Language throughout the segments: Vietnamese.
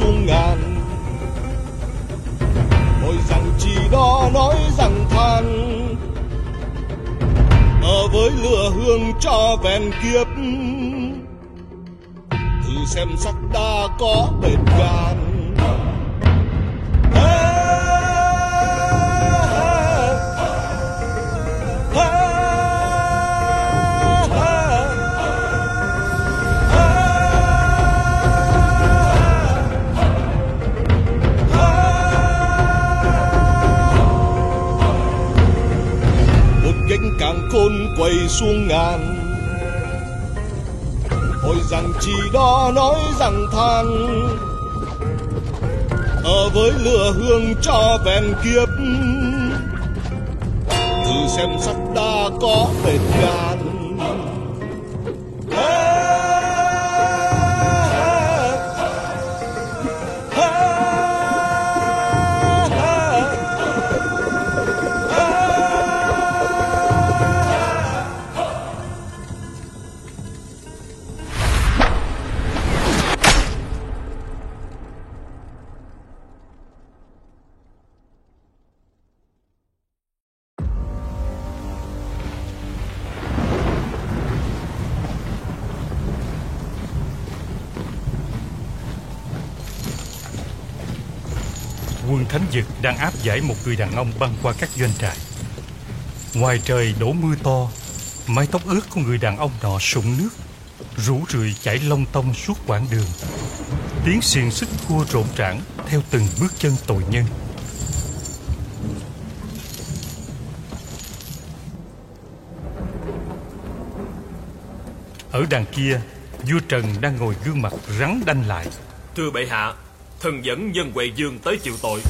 xuống ngàn. Hỏi rằng chỉ đó nói rằng than Ở với lửa hương cho vẹn kiếp. Khôn quầy xuống ngàn. Hồi rằng chỉ đó nói rằng than Ở ờ, với lửa hương cho vẹn kiếp, Thử xem sắc đa có bền gan. Thánh Dực đang áp giải một người đàn ông băng qua các doanh trại. Ngoài trời đổ mưa to, mái tóc ướt của người đàn ông nọ sũng nước, rủ rượi chảy lông tông suốt quãng đường. Tiếng xiềng xích cua rộn rãng theo từng bước chân tội nhân. Ở đằng kia, vua Trần đang ngồi gương mặt rắn đanh lại. Thưa bệ hạ, thần dẫn nhân Huệ Dương tới chịu tội.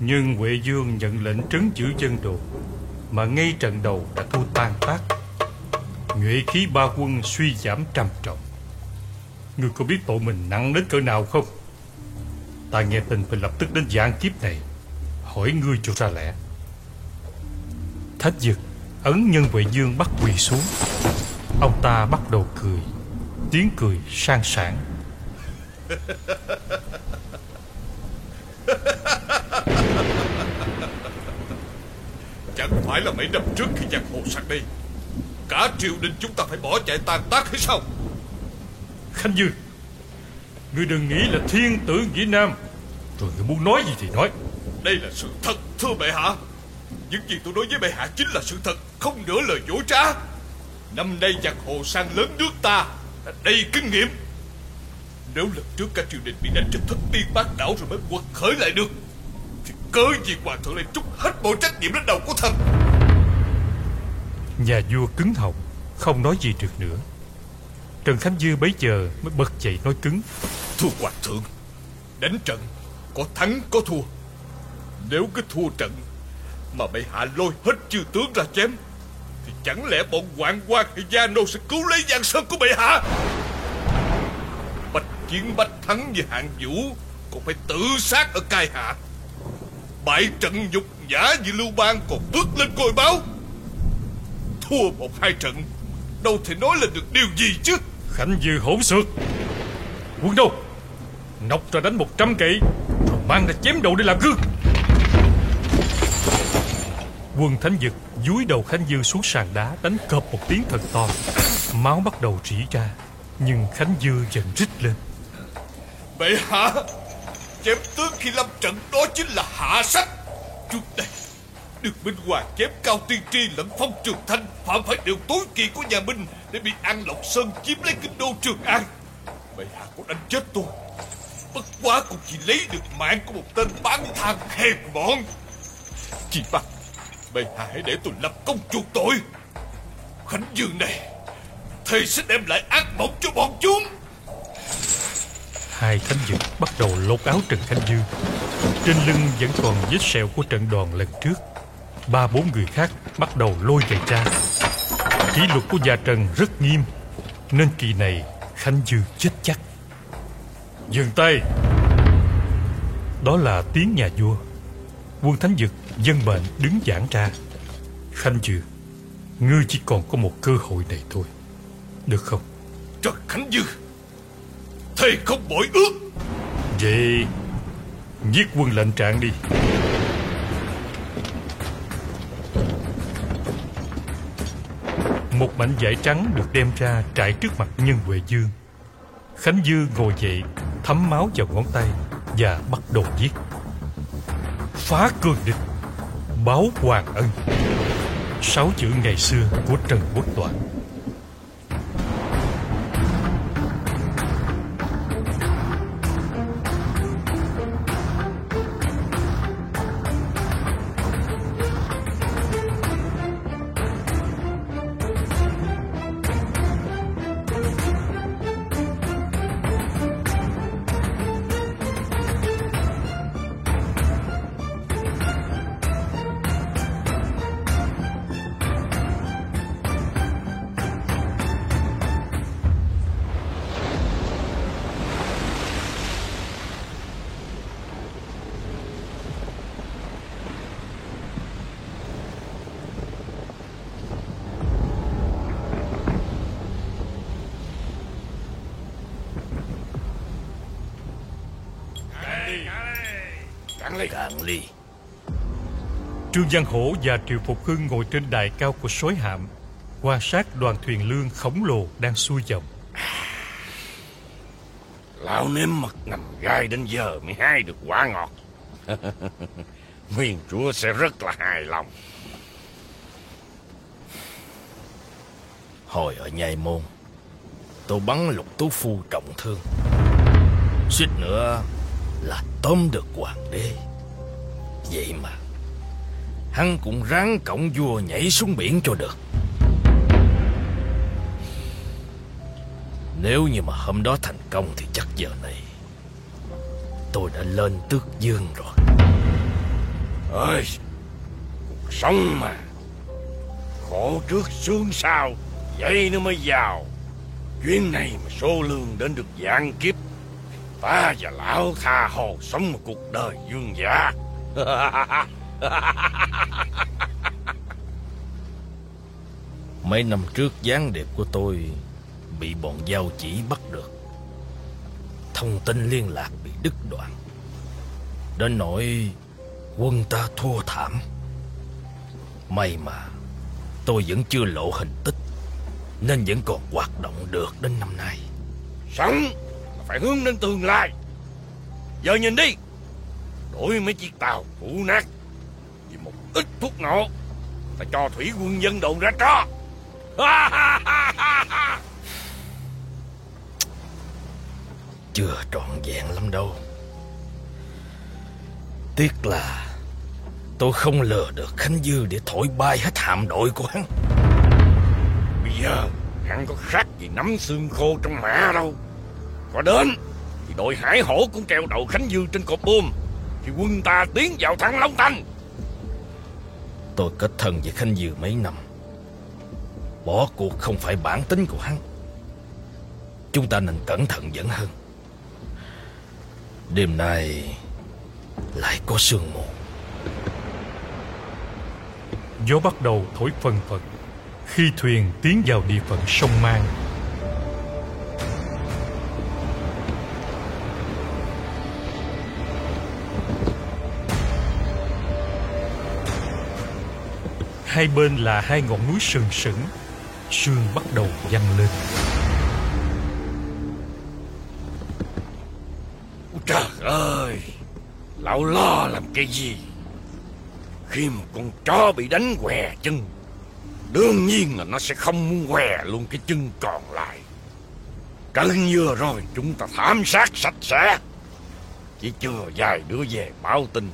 Nhưng Huệ Dương nhận lệnh trấn giữ dân đồ, Mà ngay trận đầu đã thua tan tác. Nhuệ khí ba quân suy giảm trầm trọng. Ngươi có biết tội mình nặng đến cỡ nào không? Ta nghe tin phải lập tức đến giảng kiếp này, Hỏi ngươi cho ra lẽ. Thách dực Ấn nhân Huệ Dương bắt quỳ xuống. Ông ta bắt đầu cười. Tiếng cười sang sảng. Chẳng phải là mấy năm trước khi giặc hồ sang đây Cả triều đình chúng ta phải bỏ chạy tan tác hay sao? Khanh Dương Ngươi đừng nghĩ là thiên tử Vĩ Nam Rồi ngươi muốn nói gì thì nói. Đây là sự thật thưa bệ hạ. Những gì tôi nói với bệ hạ chính là sự thật Không nửa lời dối trá. Năm nay giặc hồ sang lớn nước ta Là đầy kinh nghiệm. Nếu lần trước cả triều đình bị đánh cho thất tiên bát đảo Rồi mới quật khởi lại được Thì cớ gì hoàng thượng lại trút hết mọi trách nhiệm lên đầu của thần? Nhà vua cứng họng Không nói gì được nữa. Trần Khánh Dư bấy giờ mới bật dậy nói cứng. Thưa hoàng thượng Đánh trận Có thắng có thua. Nếu cứ thua trận Mà bệ hạ lôi hết chư tướng ra chém thì chẳng lẽ bọn hoàng quan hay gia nô Sẽ cứu lấy giang sơn của bệ hạ? Bạch chiến bách thắng như hạng vũ, Còn phải tự sát ở cai hạ. Bại trận nhục nhã như lưu bang Còn bước lên côi báo. Thua một hai trận, Đâu thể nói lên được điều gì chứ? Khánh Dư hỗn xược Quân đâu Nọc ra đánh một trăm kỵ, Rồi mang ra chém đầu để làm gương. Quân Thánh Dực dúi đầu Khánh Dư xuống sàn đá, Đánh cọp một tiếng thật to. Máu bắt đầu rỉ ra, Nhưng Khánh Dư dần rít lên. Bệ hạ Chém tướng khi lâm trận đó chính là hạ sách. Trước đây Được Minh Hoàng chém cao tiên tri lẫn phong trường thanh, Phạm phải điều tối kỵ của nhà Minh Để bị An Lộc Sơn chiếm lấy kinh đô Trường An. Bệ hạ có đánh chết tôi? Bất quá cũng chỉ lấy được mạng của một tên bán than hèn mọn. Chỉ bằng Bệ hạ hãy để tôi lập công chuộc tội. Khánh Dương này, Thầy sẽ đem lại ác mộng cho bọn chúng. Hai thánh dực bắt đầu lột áo Trần Khánh dương. Trên lưng vẫn còn vết sẹo của trận đòn lần trước. Ba bốn người khác bắt đầu lôi giày ra Kỷ luật của gia Trần rất nghiêm, Nên kỳ này Khánh dương chết chắc. Dừng tay! Đó là tiếng nhà vua. Quân Thánh Dực dân mệnh đứng giảng ra. Khanh Dư Ngươi chỉ còn có một cơ hội này thôi. Được không? Trần Khánh Dư Thầy không bội ước. Vậy Giết quân lệnh trạng đi. Một mảnh vải trắng được đem ra trải trước mặt nhân Huệ Dương. Khánh Dư ngồi dậy Thấm máu vào ngón tay Và bắt đầu viết Phá cương địch Báo hoàng ân. Sáu chữ ngày xưa của Trần Quốc toàn. Trương Văn Hổ và Triệu Phục Hưng ngồi trên đài cao của sói hạm quan sát đoàn thuyền lương khổng lồ đang xuôi dòng. Lão nếm mật ngầm gai đến giờ mới hái được quả ngọt. Nguyên chúa sẽ rất là hài lòng. Hồi ở nhai môn, tôi bắn lục tú phu trọng thương. Suýt nữa là tóm được hoàng đế. Vậy mà, hắn cũng ráng cổng vua nhảy xuống biển cho được. Nếu như mà hôm đó thành công thì chắc giờ này tôi đã lên tước dương rồi. Ơi, cuộc sống mà khổ trước sướng sau, vậy nó mới giàu. Chuyến này mà số lương đến được dạng kiếp, ta và lão tha hồ sống một cuộc đời dương giả. Mấy năm trước gián điệp của tôi bị bọn giao chỉ bắt được. Thông tin liên lạc bị đứt đoạn. Đến nỗi quân ta thua thảm. May mà tôi vẫn chưa lộ hình tích nên vẫn còn hoạt động được đến năm nay. Sống là phải hướng đến tương lai. Giờ nhìn đi, đổi mấy chiếc tàu cũ nát ít thuốc nổ. Ta cho thủy quân dân đồn ra cho. Chưa trọn vẹn lắm đâu. Tiếc là Tôi không lừa được Khánh Dư Để thổi bay hết hạm đội của hắn. Bây giờ Hắn có khác gì nắm xương khô trong mẹ đâu. Có đến Thì đội hải hổ cũng treo đầu Khánh Dư trên cột buồm. Thì quân ta tiến vào thắng Long Thành Tôi kết thân với khanh Dư mấy năm. Bỏ cuộc không phải bản tính của hắn. Chúng ta nên cẩn thận dẫn hơn. Đêm nay Lại có sương mù. Gió bắt đầu thổi phần phật. Khi thuyền tiến vào địa phận sông Mang Hai bên là hai ngọn núi sừng sững, Sương bắt đầu dâng lên. Trời ơi, Lão lo làm cái gì? Khi một con chó bị đánh què chân, Đương nhiên là nó sẽ không muốn què luôn cái chân còn lại. Trận vừa rồi chúng ta thảm sát sạch sẽ. Chỉ chưa vài đứa về báo tin.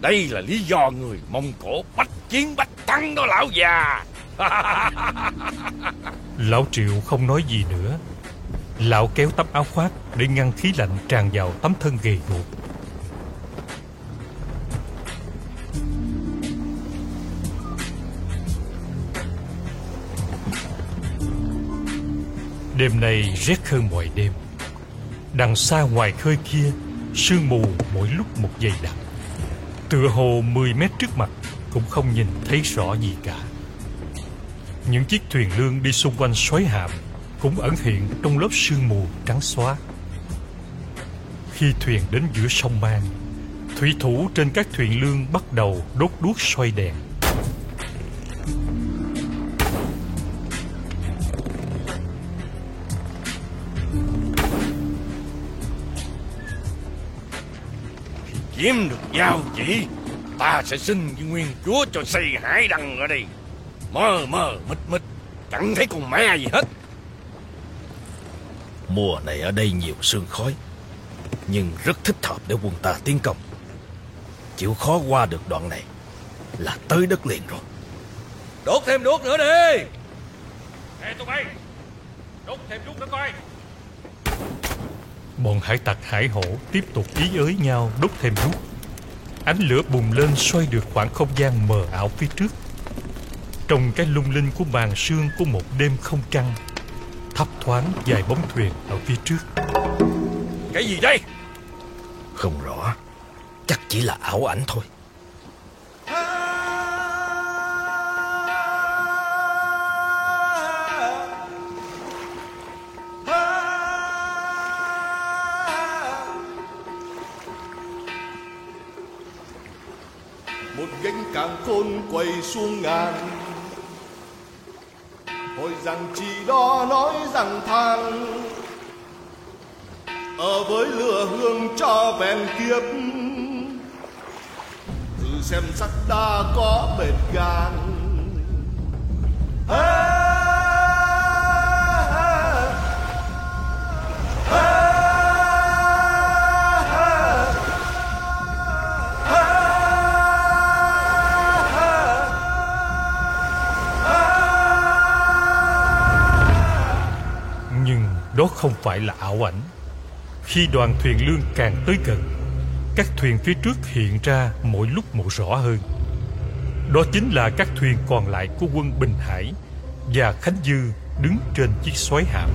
Đây là lý do người Mông Cổ bắt chiến bách thắng đó lão già Lão Triệu không nói gì nữa Lão kéo tấm áo khoác để ngăn khí lạnh tràn vào tấm thân gầy guộc. Đêm nay rét hơn mọi đêm. Đằng xa ngoài khơi kia, Sương mù mỗi lúc một dày đặc Tựa hồ 10 mét trước mặt cũng không nhìn thấy rõ gì cả. Những chiếc thuyền lương đi xung quanh xoáy hạm Cũng ẩn hiện trong lớp sương mù trắng xóa. Khi thuyền đến giữa sông Mang, Thủy thủ trên các thuyền lương bắt đầu đốt đuốc xoay đèn. Kiếm được giao chỉ. Ta sẽ xin với nguyên chúa cho xây hải đăng ở đây. Mờ mờ mịt mịt Chẳng thấy con ma gì hết. Mùa này ở đây nhiều sương khói Nhưng rất thích hợp để quân ta tiến công. Chịu khó qua được đoạn này Là tới đất liền rồi. Đốt thêm đuốc nữa đi. Ê tụi bay Đốt thêm đuốc nữa coi. Bọn hải tặc hải hổ tiếp tục ý ới nhau đốt thêm đuốc Ánh lửa bùng lên xoay được khoảng không gian mờ ảo phía trước. Trong cái lung linh của màn sương của một đêm không trăng Thấp thoáng vài bóng thuyền ở phía trước. Cái gì đây? Không rõ. Chắc chỉ là ảo ảnh thôi quay xuống ngàn. Hồi rằng chỉ đó nói rằng than ở với lửa hương cho bèn kiếp. Thử xem sắc đa có bền gan. Hey! Đó không phải là ảo ảnh. Khi đoàn thuyền lương càng tới gần, Các thuyền phía trước hiện ra mỗi lúc một rõ hơn. Đó chính là các thuyền còn lại của quân Bình Hải Và Khánh Dư đứng trên chiếc xoáy hạm.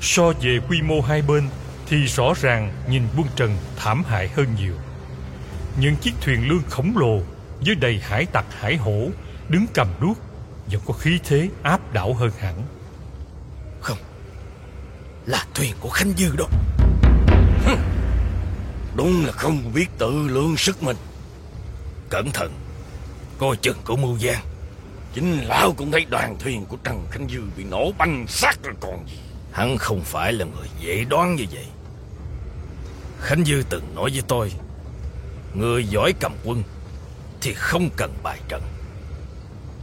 So về quy mô hai bên Thì rõ ràng nhìn quân Trần thảm hại hơn nhiều. Những chiếc thuyền lương khổng lồ dưới đầy hải tặc hải hổ Đứng cầm đuốc, Vẫn có khí thế áp đảo hơn hẳn. Không, Là thuyền của Khánh Dư đó. Đúng là không biết tự lượng sức mình. Cẩn thận, Coi chừng của mưu gian Chính lão cũng thấy đoàn thuyền của Trần Khánh Dư Bị nổ banh xác rồi còn gì. Hắn không phải là người dễ đoán như vậy. Khánh Dư từng nói với tôi, Người giỏi cầm quân Thì không cần bài trận.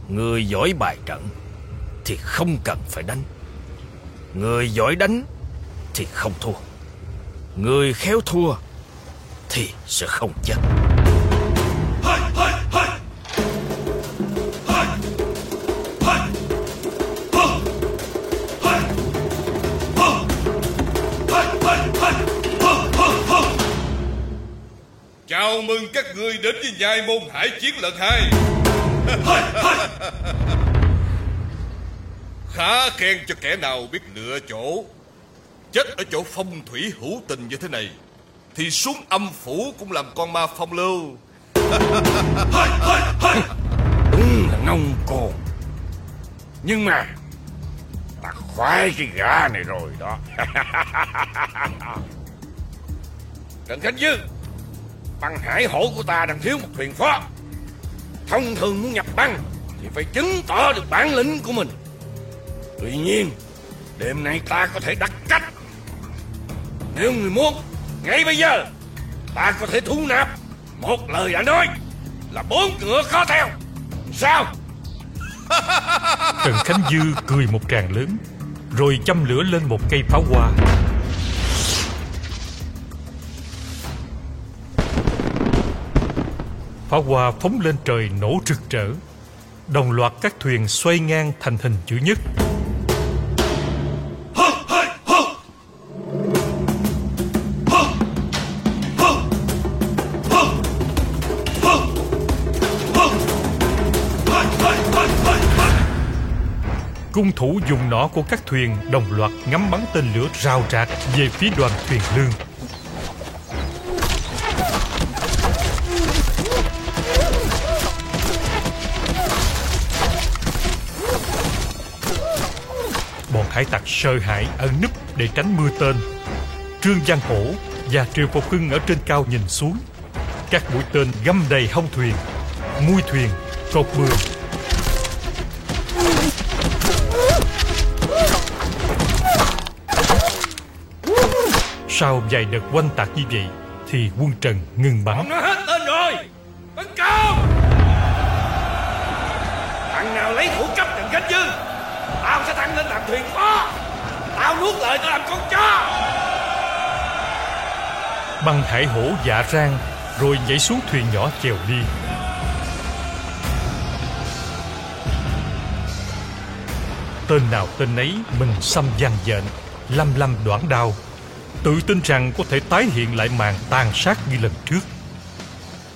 Người giỏi bài trận Thì không cần phải đánh. Người giỏi đánh Thì không thua. Người khéo thua Thì sẽ không chết. Chào mừng các người đến với nhai môn hải chiến lần hai Khá khen cho kẻ nào biết lựa chỗ. Chết ở chỗ phong thủy hữu tình như thế này Thì xuống âm phủ cũng làm con ma phong lưu. Đúng là ngông cuồng Nhưng mà Ta khoái cái gã này rồi đó. Trần Khánh Dư Băng hải hổ của ta đang thiếu một thuyền phó Thông thường muốn nhập băng Thì phải chứng tỏ được bản lĩnh của mình. Tuy nhiên, Đêm nay ta có thể đặt cách. Nếu người muốn, Ngay bây giờ, Ta có thể thu nạp Một lời đã nói Là bốn cửa khó theo. Sao? Trần Khánh Dư cười một tràng lớn, Rồi châm lửa lên một cây pháo hoa. Pháo hoa phóng lên trời nổ rực rỡ. Đồng loạt các thuyền xoay ngang thành hình chữ nhất. Cung thủ dùng nỏ của các thuyền đồng loạt ngắm bắn tên lửa rào rạc về phía đoàn thuyền lương. Hải tặc sợ hãi ẩn núp để tránh mưa tên. Trương Giang Hổ và Triệu Phục Hưng ở trên cao nhìn xuống. Các mũi tên găm đầy hông thuyền, mui thuyền, cột bường. Sau vài đợt quanh tạc như vậy Thì quân Trần ngừng bắn Nó hết tên rồi Tấn công Thằng nào lấy thủ cấp đừng cánh dư Tao sẽ thăng lên làm thuyền phó. Tao nuốt lời tao làm con chó. Băng hải hổ dạ rang, Rồi nhảy xuống thuyền nhỏ chèo đi. Tên nào tên ấy mình xăm gian dện Lâm lâm đoạn đao. Tự tin rằng có thể tái hiện lại màn tàn sát như lần trước.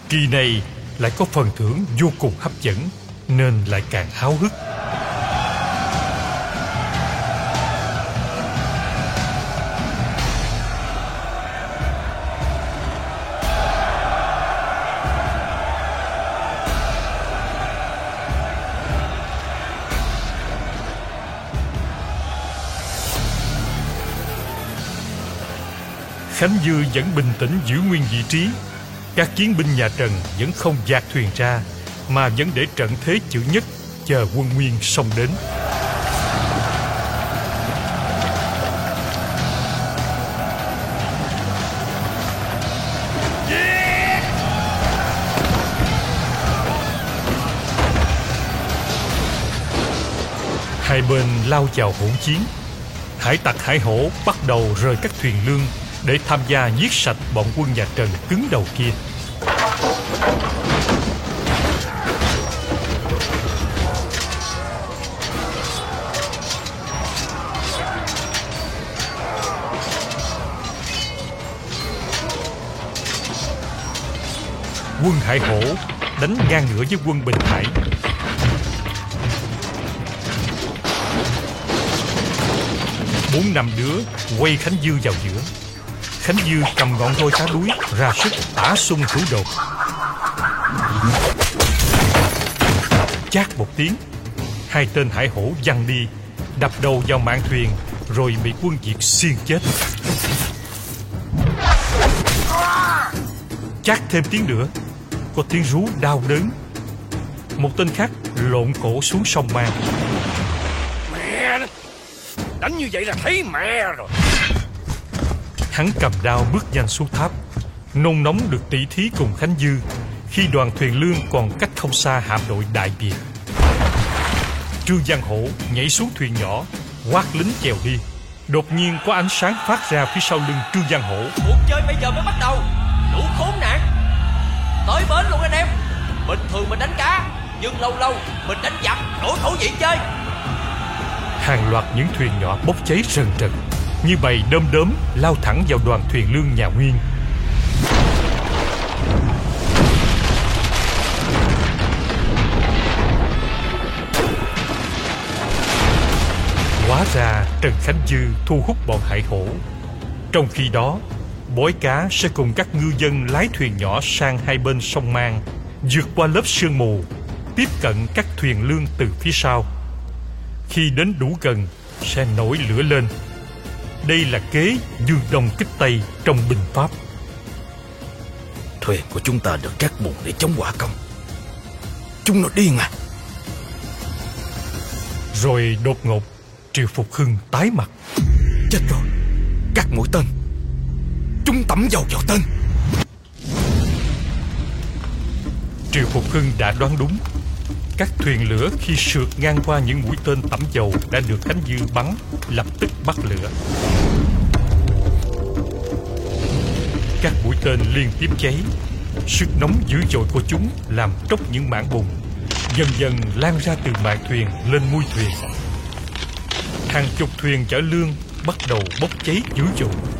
Kỳ này lại có phần thưởng vô cùng hấp dẫn, Nên lại càng háo hức. Khánh Dư vẫn bình tĩnh giữ nguyên vị trí. Các chiến binh nhà Trần vẫn không dạt thuyền ra, mà vẫn để trận thế chữ nhất chờ quân Nguyên xông đến. Hai bên lao vào hỗn chiến. Hải tặc hải hổ bắt đầu rời các thuyền lương để tham gia giết sạch bọn quân nhà Trần cứng đầu kia. Quân Hải Hổ đánh ngang ngửa với quân Bình Hải bốn năm đứa quay Khánh Dư vào giữa Khánh Dư cầm ngọn roi cá đuối, ra sức tả xung thủ đột chát một tiếng, hai tên hải hổ văng đi, đập đầu vào mạn thuyền, rồi bị quân diệt xiên chết. Chát thêm tiếng nữa, có tiếng rú đau đớn. Một tên khác lộn cổ xuống sông mang Mẹ Đánh như vậy là thấy mẹ rồi. Hắn cầm đao bước nhanh xuống tháp. Nôn nóng được tỷ thí cùng Khánh Dư Khi đoàn thuyền lương còn cách không xa hạm đội Đại Việt. Trương Giang Hổ nhảy xuống thuyền nhỏ Quát lính chèo đi. Đột nhiên có ánh sáng phát ra phía sau lưng Trương Giang Hổ. Cuộc chơi bây giờ mới bắt đầu. Đủ khốn nạn. Tới bến luôn anh em. Bình thường mình đánh cá Nhưng lâu lâu mình đánh giặc Đổi khẩu vị chơi. Hàng loạt những thuyền nhỏ bốc cháy rần rần như bầy đơm đớm lao thẳng vào đoàn thuyền lương nhà Nguyên. Hóa ra Trần Khánh Dư thu hút bọn hải hổ. Trong khi đó, Bói cá sẽ cùng các ngư dân lái thuyền nhỏ sang hai bên sông Mang, vượt qua lớp sương mù, tiếp cận các thuyền lương từ phía sau. Khi đến đủ gần, sẽ nổi lửa lên đây là kế dương đông kích tây trong binh pháp. Thuyền của chúng ta được cắt bùn để chống hỏa công. Chúng nó điên à? Rồi đột ngột triệu phục hưng tái mặt. Chết rồi. Các mũi tên. Chúng tẩm dầu vào tên. Triệu phục hưng đã đoán đúng các thuyền lửa khi sượt ngang qua những mũi tên tẩm dầu đã được cánh dư bắn, lập tức bắt lửa. Các mũi tên liên tiếp cháy. Sức nóng dữ dội của chúng làm tróc những mảng bùn, dần dần lan ra từ mạn thuyền lên mui thuyền. Hàng chục thuyền chở lương bắt đầu bốc cháy dữ dội.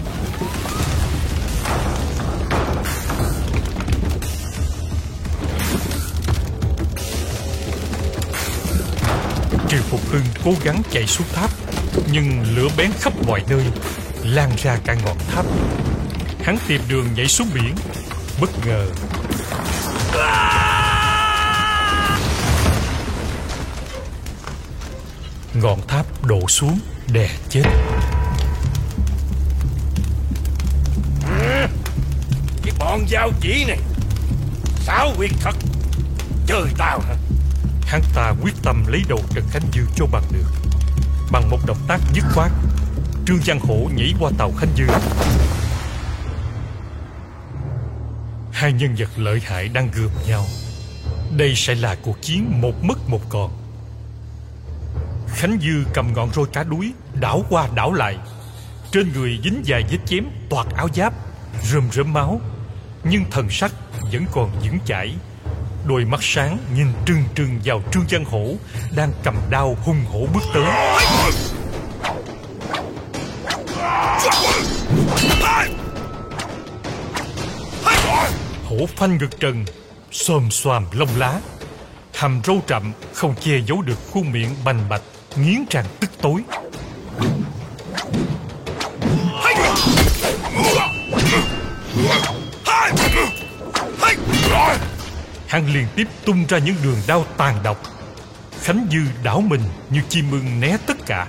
Hưng cố gắng chạy xuống tháp, Nhưng lửa bén khắp mọi nơi, Lan ra cả ngọn tháp. Hắn tìm đường nhảy xuống biển, Bất ngờ. Ngọn tháp đổ xuống, Đè chết. Cái bọn giao chỉ này, Xáo quyệt thật. Chơi tao hả? Hắn ta quyết tâm lấy đầu Trần Khánh Dư cho bằng được. Bằng một động tác dứt khoát, Trương Giang Hổ nhảy qua tàu Khánh Dư. Hai nhân vật lợi hại đang gườm nhau. Đây sẽ là cuộc chiến một mất một còn. Khánh Dư cầm ngọn roi cá đuối, Đảo qua đảo lại. Trên người dính dài vết chém toạc áo giáp Rơm rớm máu. Nhưng thần sắc vẫn còn vững chãi. Đôi mắt sáng nhìn trừng trừng vào Trương Văn Hổ, Đang cầm đao hung hổ bước tới. Hổ phanh ngực trần Xòm xoàm lông lá. Hàm râu trậm không che giấu được khuôn miệng bành bạch, Nghiến răng tức tối. Hắn liên tiếp tung ra những đường đao tàn độc. Khánh Dư đảo mình như chim mưng né tất cả.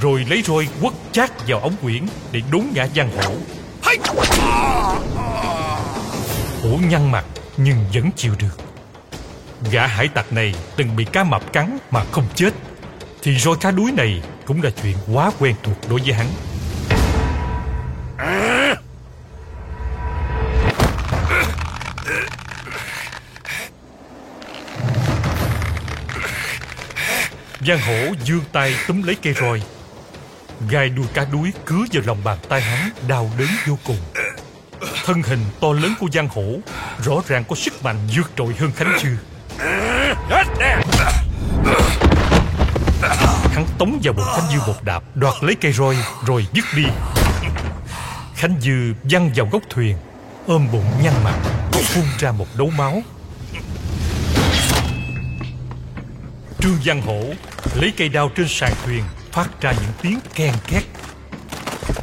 Rồi lấy roi quất chát vào ống quyển Để đốn ngã giang hổ Hổ nhăn mặt nhưng vẫn chịu được. Gã hải tặc này từng bị cá mập cắn mà không chết. Thì roi cá đuối này cũng là chuyện quá quen thuộc đối với hắn. Giang hổ dương tay túm lấy cây roi. Gai đuôi cá đuối cứa vào lòng bàn tay hắn, Đau đớn vô cùng. Thân hình to lớn của Giang hổ Rõ ràng có sức mạnh vượt trội hơn Khánh Dư Hắn tống vào bụng Khánh Dư một đạp, Đoạt lấy cây roi, rồi dứt đi. Khánh Dư văng vào góc thuyền, Ôm bụng nhăn mặt, Phun ra một đấu máu. Trương Văn Hổ lấy cây đao trên sàn thuyền phát ra những tiếng ken két.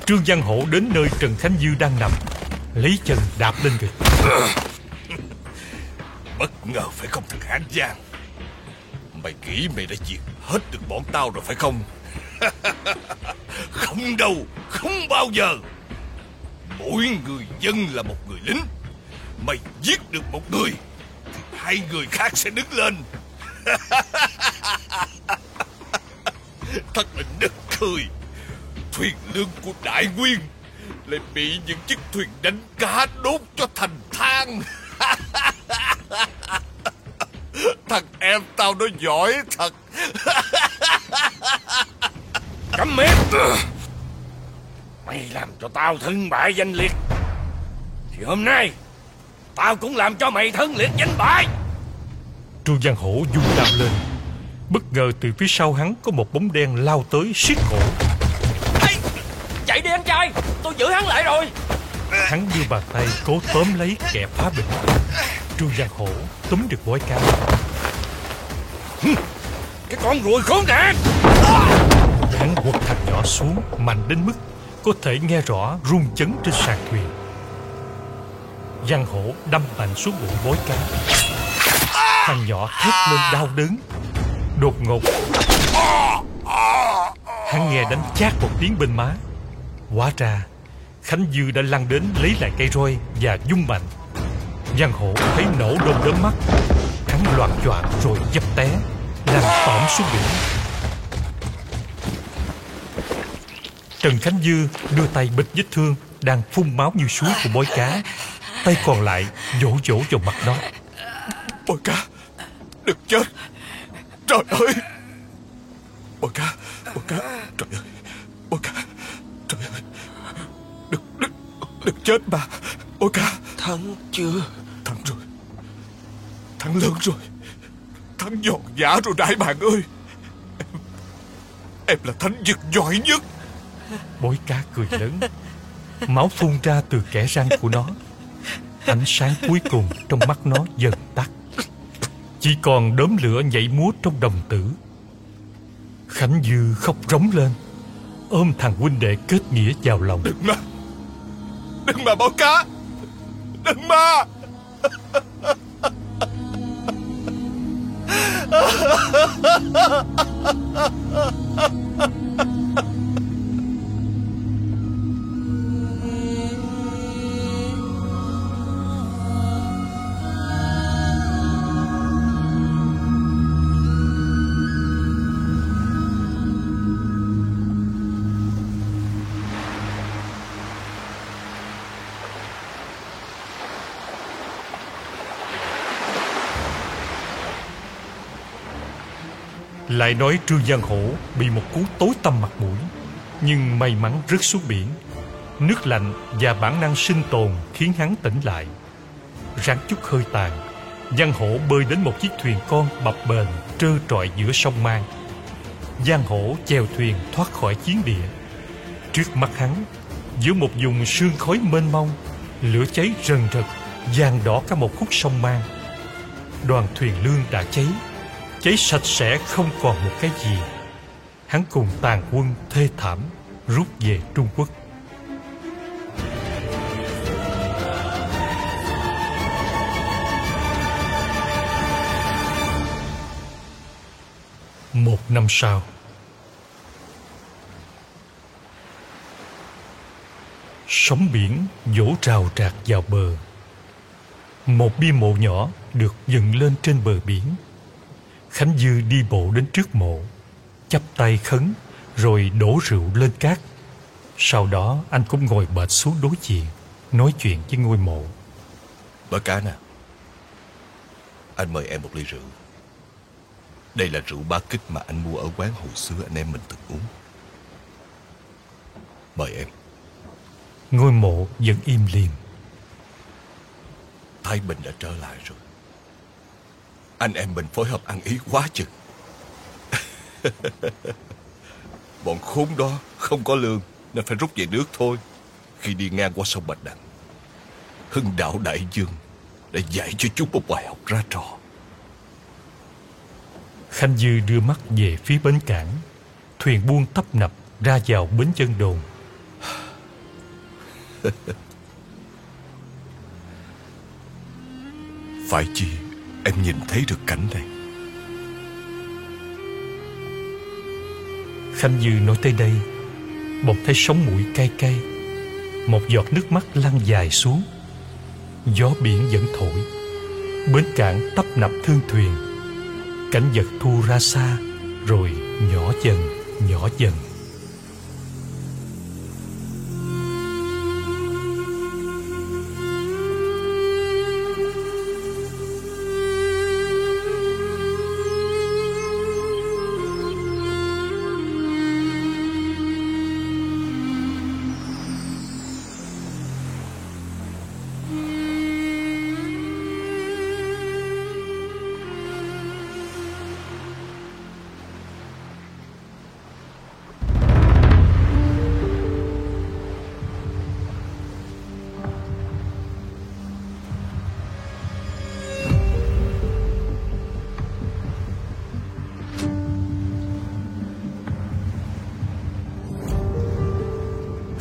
Trương Văn Hổ đến nơi Trần Khánh Dư đang nằm, lấy chân đạp lên ngực. Bất ngờ phải không thằng Hán Giang? Mày nghĩ mày đã diệt hết được bọn tao rồi phải không? Không đâu Không bao giờ. Mỗi người dân là một người lính. Mày giết được một người Thì hai người khác sẽ đứng lên. Thật là nực cười. Thuyền lương của đại nguyên Lại bị những chiếc thuyền đánh cá đốt cho thành than. Thằng em tao nó giỏi thật. Cấm miệng Mày làm cho tao thân bại danh liệt. Thì hôm nay, Tao cũng làm cho mày thân liệt danh bại. Trương Văn Hổ dung đao lên. Bất ngờ từ phía sau hắn có một bóng đen lao tới siết cổ. Ê, Chạy đi anh trai Tôi giữ hắn lại rồi. Hắn đưa bàn tay cố tóm lấy kẻ phá bình. Trương Văn Hổ túm được bói cá Cái con ruồi khốn nạn. Hắn quật thằng nhỏ xuống mạnh đến mức Có thể nghe rõ rung chấn trên sàn thuyền. Văn Hổ đâm mạnh xuống bụng bói cá Thằng nhỏ thét lên đau đớn. Đột ngột, Hắn nghe đánh chát một tiếng bên má. Hóa ra, Khánh Dư đã lăn đến lấy lại cây roi Và dung mạnh Giang Hổ thấy nổ đom đóm mắt. Hắn loạn choạng rồi dấp té Làm tỏm xuống biển. Trần Khánh Dư đưa tay bịch vết thương Đang phun máu như suối của bói cá. Tay còn lại vỗ vỗ vào mặt nó. Bói cá? Đừng chết. Trời ơi. Bồi cá Bồi cá Trời ơi. Bồi cá Trời ơi. Đừng Đừng Đừng chết mà Bồi cá Thắng chưa? Thắng rồi. Thắng lớn rồi. Thắng giòn giả rồi đại bàng ơi. Em Em là thánh vực giỏi nhất. Bói cá cười lớn. Máu phun ra từ kẽ răng của nó. Ánh sáng cuối cùng trong mắt nó dần tắt chỉ còn đốm lửa nhảy múa trong đồng tử. Khánh Dư khóc rống lên, Ôm thằng huynh đệ kết nghĩa vào lòng. Đừng mà Đừng mà báo cá, Đừng mà. Lại nói Trương Giang Hổ bị một cú tối tâm mặt mũi, Nhưng may mắn rớt xuống biển. Nước lạnh và bản năng sinh tồn khiến hắn tỉnh lại. Ráng chút hơi tàn, Giang Hổ bơi đến một chiếc thuyền con bập bềnh trơ trọi giữa sông Mang. Giang Hổ chèo thuyền thoát khỏi chiến địa. Trước mắt hắn, Giữa một vùng sương khói mênh mông, Lửa cháy rần rật vàng đỏ cả một khúc sông Mang. Đoàn thuyền lương đã cháy cháy sạch sẽ không còn một cái gì. Hắn cùng tàn quân thê thảm rút về trung quốc. Một năm sau, sóng biển vỗ rào rạc vào bờ. Một bia mộ nhỏ được dựng lên trên bờ biển. Khánh Dư đi bộ đến trước mộ chắp tay khấn rồi đổ rượu lên cát. Sau đó anh cũng ngồi bệt xuống đối diện nói chuyện với ngôi mộ. Bà cá nè Anh mời em một ly rượu. Đây là rượu ba kích mà anh mua ở quán hồi xưa anh em mình từng uống. Mời em. Ngôi mộ vẫn im lìm. Thái Bình đã trở lại rồi Anh em mình phối hợp ăn ý quá chừng. Bọn khốn đó không có lương Nên phải rút về nước thôi. Khi đi ngang qua sông Bạch Đằng Hưng đạo đại dương Đã dạy cho chúng một bài học ra trò. Khanh Dư đưa mắt về phía bến cảng. Thuyền buông tấp nập ra vào bến chân đồn. Phải chi em nhìn thấy được cảnh này. Khanh Dư nói tới đây Bỗng thấy sống mũi cay cay. Một giọt nước mắt lăn dài xuống. Gió biển vẫn thổi. Bến cảng tấp nập thương thuyền. Cảnh vật thu ra xa Rồi nhỏ dần, nhỏ dần.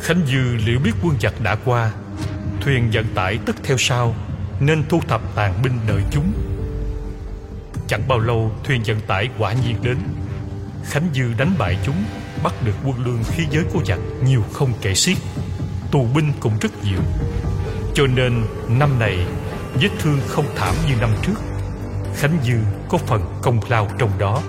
Khánh Dư liệu biết quân giặc đã qua. Thuyền vận tải tất theo sau, Nên thu thập tàn binh đợi chúng. Chẳng bao lâu, thuyền vận tải quả nhiên đến. Khánh Dư đánh bại chúng, Bắt được quân lương khí giới của giặc Nhiều không kể xiết. Tù binh cũng rất nhiều. Cho nên, năm này, Vết thương không thảm như năm trước. Khánh Dư có phần công lao trong đó.